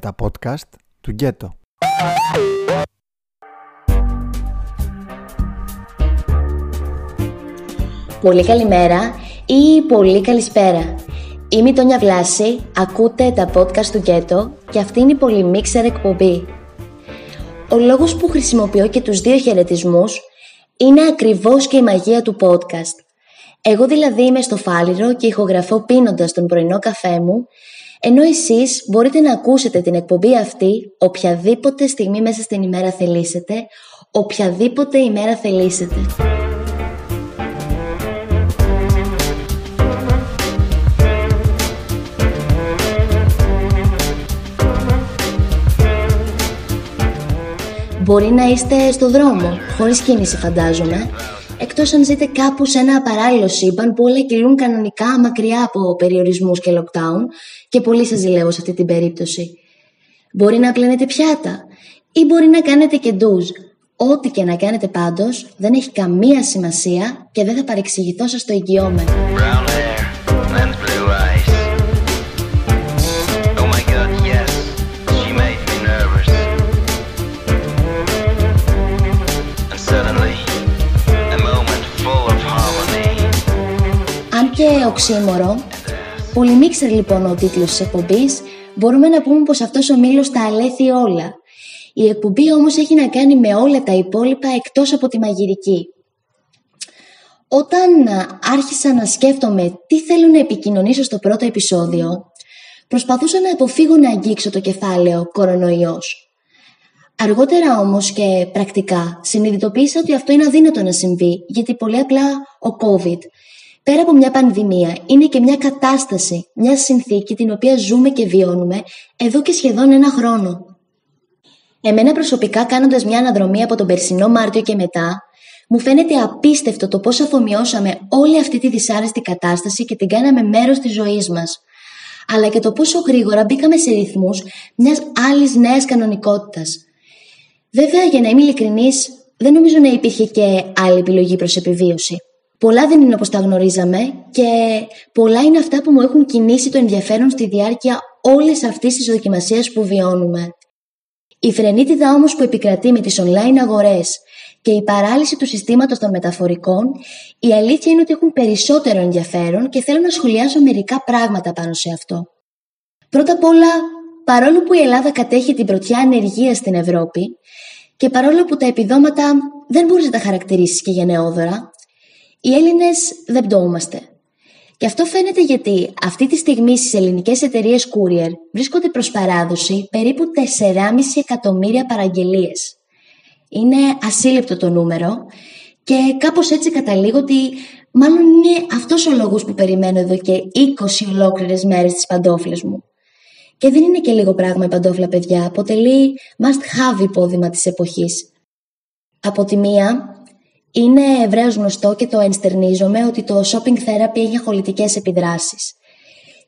τα podcast του Γκέτο. Πολύ καλημέρα ή πολύ καλησπέρα. Είμαι η Τόνια Βλάση, ακούτε τα podcast του Γκέτο και αυτή είναι η πολυμίξερ εκπομπή. Ο λόγος που χρησιμοποιώ και τους δύο χαιρετισμούς είναι ακριβώς και η μαγεία του podcast. Εγώ δηλαδή είμαι στο φάληρο και ηχογραφώ πίνοντας τον πρωινό καφέ μου, ενώ εσείς μπορείτε να ακούσετε την εκπομπή αυτή οποιαδήποτε στιγμή μέσα στην ημέρα θελήσετε, οποιαδήποτε ημέρα θελήσετε. Μπορεί να είστε στο δρόμο, χωρίς κίνηση φαντάζομαι, εκτός αν ζείτε κάπου σε ένα παράλληλο σύμπαν που όλα κυλούν κανονικά μακριά από περιορισμούς και lockdown και πολύ σας ζηλεύω σε αυτή την περίπτωση. Μπορεί να πλένετε πιάτα ή μπορεί να κάνετε και ντουζ. Ό,τι και να κάνετε πάντως δεν έχει καμία σημασία και δεν θα παρεξηγηθώ σας το εγγυώμαι. Οξύμορο. Πολυμίξερ λοιπόν ο τίτλος της εκπομπής, μπορούμε να πούμε πως αυτός ο μήλος τα αλέθει όλα. Η εκπομπή όμως έχει να κάνει με όλα τα υπόλοιπα εκτός από τη μαγειρική. Όταν άρχισα να σκέφτομαι τι θέλω να επικοινωνήσω στο πρώτο επεισόδιο, προσπαθούσα να αποφύγω να αγγίξω το κεφάλαιο κορονοϊός. Αργότερα όμως και πρακτικά συνειδητοποίησα ότι αυτό είναι αδύνατο να συμβεί γιατί πολύ απλά ο COVID Πέρα από μια πανδημία, είναι και μια κατάσταση, μια συνθήκη την οποία ζούμε και βιώνουμε εδώ και σχεδόν ένα χρόνο. Εμένα προσωπικά κάνοντας μια αναδρομή από τον περσινό Μάρτιο και μετά, μου φαίνεται απίστευτο το πώς αφομοιώσαμε όλη αυτή τη δυσάρεστη κατάσταση και την κάναμε μέρος της ζωής μας. Αλλά και το πόσο γρήγορα μπήκαμε σε ρυθμούς μιας άλλης νέας κανονικότητας. Βέβαια, για να είμαι ειλικρινής, δεν νομίζω να υπήρχε και άλλη επιλογή προς επιβίωση. Πολλά δεν είναι όπως τα γνωρίζαμε και πολλά είναι αυτά που μου έχουν κινήσει το ενδιαφέρον στη διάρκεια όλες αυτής της δοκιμασίας που βιώνουμε. Η φρενίτιδα όμως που επικρατεί με τις online αγορές και η παράλυση του συστήματος των μεταφορικών, η αλήθεια είναι ότι έχουν περισσότερο ενδιαφέρον και θέλω να σχολιάσω μερικά πράγματα πάνω σε αυτό. Πρώτα απ' όλα, παρόλο που η Ελλάδα κατέχει την πρωτιά ανεργία στην Ευρώπη και παρόλο που τα επιδόματα δεν μπορείς να τα χαρακτηρίσεις και γενναιόδωρα, οι Έλληνες δεν πτώμαστε. Και αυτό φαίνεται γιατί αυτή τη στιγμή στις ελληνικές εταιρείες courier βρίσκονται προς παράδοση περίπου 4,5 εκατομμύρια παραγγελίες. Είναι ασύλληπτο το νούμερο και κάπως έτσι καταλήγω ότι μάλλον είναι αυτός ο λόγος που περιμένω εδώ και 20 ολόκληρες μέρες τις παντόφλες μου. Και δεν είναι και λίγο πράγμα η παντόφλα παιδιά, αποτελεί must have υπόδημα της εποχής. Από τη μία, είναι ευρέως γνωστό και το ενστερνίζομαι ότι το shopping therapy έχει αχολητικές επιδράσεις.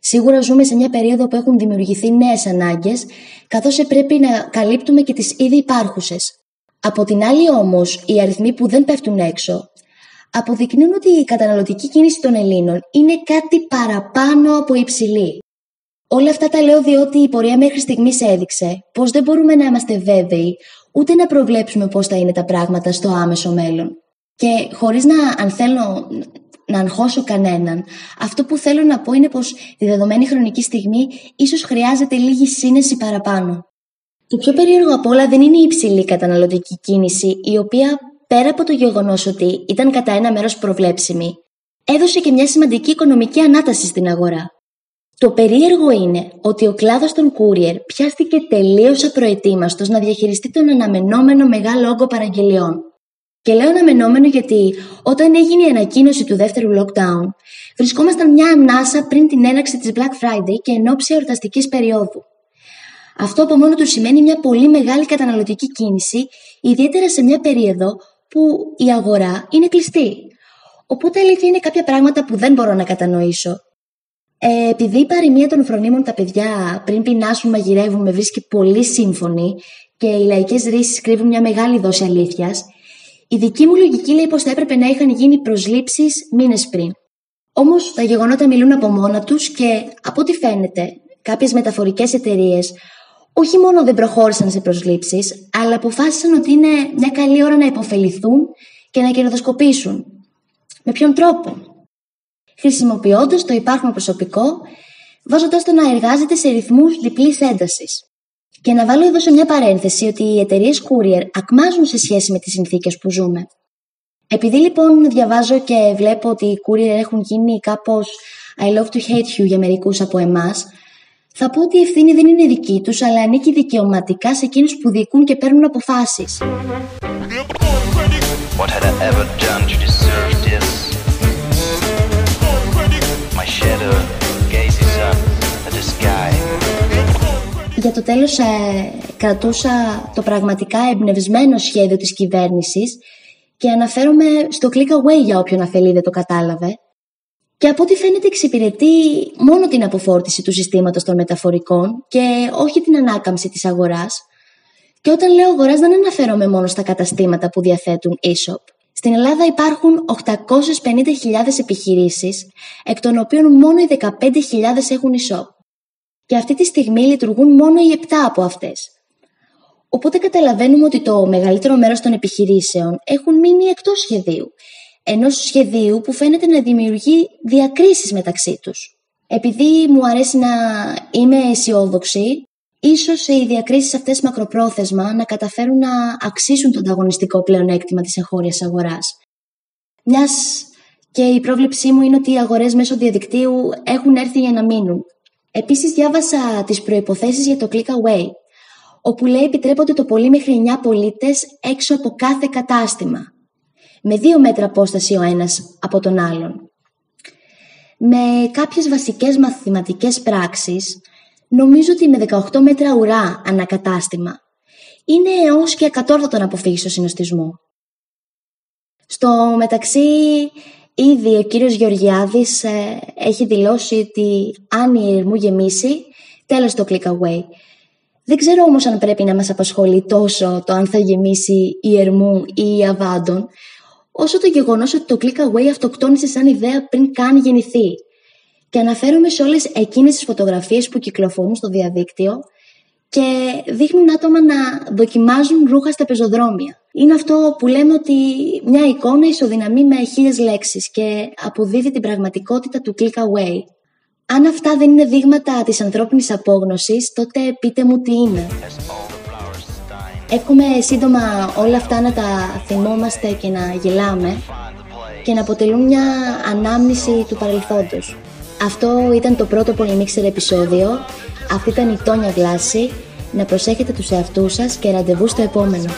Σίγουρα ζούμε σε μια περίοδο που έχουν δημιουργηθεί νέες ανάγκες, καθώς πρέπει να καλύπτουμε και τις ήδη υπάρχουσες. Από την άλλη όμως, οι αριθμοί που δεν πέφτουν έξω αποδεικνύουν ότι η καταναλωτική κίνηση των Ελλήνων είναι κάτι παραπάνω από υψηλή. Όλα αυτά τα λέω διότι η πορεία μέχρι στιγμής έδειξε πως δεν μπορούμε να είμαστε βέβαιοι ούτε να προβλέψουμε πώς θα είναι τα πράγματα στο άμεσο μέλλον. Και χωρίς να αν θέλω να αγχώσω κανέναν, αυτό που θέλω να πω είναι πως τη δεδομένη χρονική στιγμή ίσως χρειάζεται λίγη σύνεση παραπάνω. Το πιο περίεργο από όλα δεν είναι η υψηλή καταναλωτική κίνηση, η οποία πέρα από το γεγονός ότι ήταν κατά ένα μέρος προβλέψιμη, έδωσε και μια σημαντική οικονομική ανάταση στην αγορά. Το περίεργο είναι ότι ο κλάδος των courier πιάστηκε τελείως απροετοίμαστος να διαχειριστεί τον αναμενόμενο μεγάλο όγκο παραγγελιών. Και λέω αναμενόμενο γιατί όταν έγινε η ανακοίνωση του δεύτερου lockdown, βρισκόμασταν μια ανάσα πριν την έναξη της Black Friday και εν ώψη εορταστικής περίοδου. Αυτό από μόνο του σημαίνει μια πολύ μεγάλη καταναλωτική κίνηση, ιδιαίτερα σε μια περίοδο που η αγορά είναι κλειστή. Οπότε αλήθεια είναι κάποια πράγματα που δεν μπορώ να κατανοήσω. Ε, επειδή η παροιμία των φρονίμων τα παιδιά πριν πεινάσουν μαγειρεύουν με βρίσκει πολύ σύμφωνη και οι λαϊκές ρίσεις κρύβουν μια μεγάλη δόση αλήθειας, η δική μου λογική λέει πως θα έπρεπε να είχαν γίνει προσλήψεις μήνες πριν. Όμως τα γεγονότα μιλούν από μόνα τους και από ό,τι φαίνεται, κάποιες μεταφορικές εταιρείες, όχι μόνο δεν προχώρησαν σε προσλήψεις, αλλά αποφάσισαν ότι είναι μια καλή ώρα να υποφεληθούν και να κερδοσκοπήσουν. Με ποιον τρόπο; Χρησιμοποιώντας το υπάρχον προσωπικό, βάζοντας το να εργάζεται σε ρυθμούς διπλής έντασης. Και να βάλω εδώ σε μια παρένθεση ότι οι εταιρείες courier ακμάζουν σε σχέση με τις συνθήκες που ζούμε. Επειδή λοιπόν διαβάζω και βλέπω ότι οι courier έχουν γίνει κάπως I love to hate you για μερικούς από εμάς, θα πω ότι η ευθύνη δεν είναι δική τους, αλλά ανήκει δικαιωματικά σε εκείνους που διοικούν και παίρνουν αποφάσεις. What had I ever done to deserve this? My shadow gazes up at the sky. Για το τέλος ε, κρατούσα το πραγματικά εμπνευσμένο σχέδιο της κυβέρνησης και αναφέρομαι στο click away για όποιον αφελεί δεν το κατάλαβε και από ό,τι φαίνεται εξυπηρετεί μόνο την αποφόρτιση του συστήματος των μεταφορικών και όχι την ανάκαμψη της αγοράς. Και όταν λέω αγοράς δεν αναφέρομαι μόνο στα καταστήματα που διαθέτουν e-shop. Στην Ελλάδα υπάρχουν 850.000 επιχειρήσεις, εκ των οποίων μόνο οι 15.000 έχουν e-shop. Και αυτή τη στιγμή λειτουργούν μόνο οι 7 από αυτές. Οπότε καταλαβαίνουμε ότι το μεγαλύτερο μέρος των επιχειρήσεων έχουν μείνει εκτός σχεδίου ενός σχεδίου που φαίνεται να δημιουργεί διακρίσεις μεταξύ τους. Επειδή μου αρέσει να είμαι αισιόδοξη, ίσως οι διακρίσεις αυτές μακροπρόθεσμα να καταφέρουν να αξίσουν το ανταγωνιστικό πλεονέκτημα της εγχώριας αγοράς. Μιας και η πρόβλεψή μου είναι ότι οι αγορές μέσω διαδικτύου έχουν έρθει για να μείνουν. Επίσης διάβασα τις προϋποθέσεις για το click away, όπου λέει επιτρέπονται το πολύ μέχρι 9 πολίτες έξω από κάθε κατάστημα με δύο μέτρα απόσταση ο ένας από τον άλλον. Με κάποιες βασικές μαθηματικές πράξεις, νομίζω ότι με 18 μέτρα ουρά ανακατάστημα είναι έως και ακατόρθωτο να αποφύγεις στο συνοστισμό. Στο μεταξύ, ήδη ο κύριος Γεωργιάδης ε, έχει δηλώσει ότι αν η Ερμού γεμίσει, τέλος το click away. Δεν ξέρω όμως αν πρέπει να μας απασχολεί τόσο το αν θα γεμίσει η Ερμού ή η Αβάντων, όσο το γεγονός ότι το click away αυτοκτόνησε σαν ιδέα πριν καν γεννηθεί. Και αναφέρομαι σε όλες εκείνες τις φωτογραφίες που κυκλοφορούν στο διαδίκτυο και δείχνουν άτομα να δοκιμάζουν ρούχα στα πεζοδρόμια. Είναι αυτό που λέμε ότι μια εικόνα ισοδυναμεί με χίλιες λέξεις και αποδίδει την πραγματικότητα του click away. Αν αυτά δεν είναι δείγματα της ανθρώπινης απόγνωσης, τότε πείτε μου τι είναι. Εύχομαι σύντομα όλα αυτά να τα θυμόμαστε και να γελάμε και να αποτελούν μια ανάμνηση του παρελθόντος. Αυτό ήταν το πρώτο Πολυμίξερ επεισόδιο. Αυτή ήταν η Τόνια Γλάση. Να προσέχετε τους εαυτούς σας και ραντεβού στο επόμενο.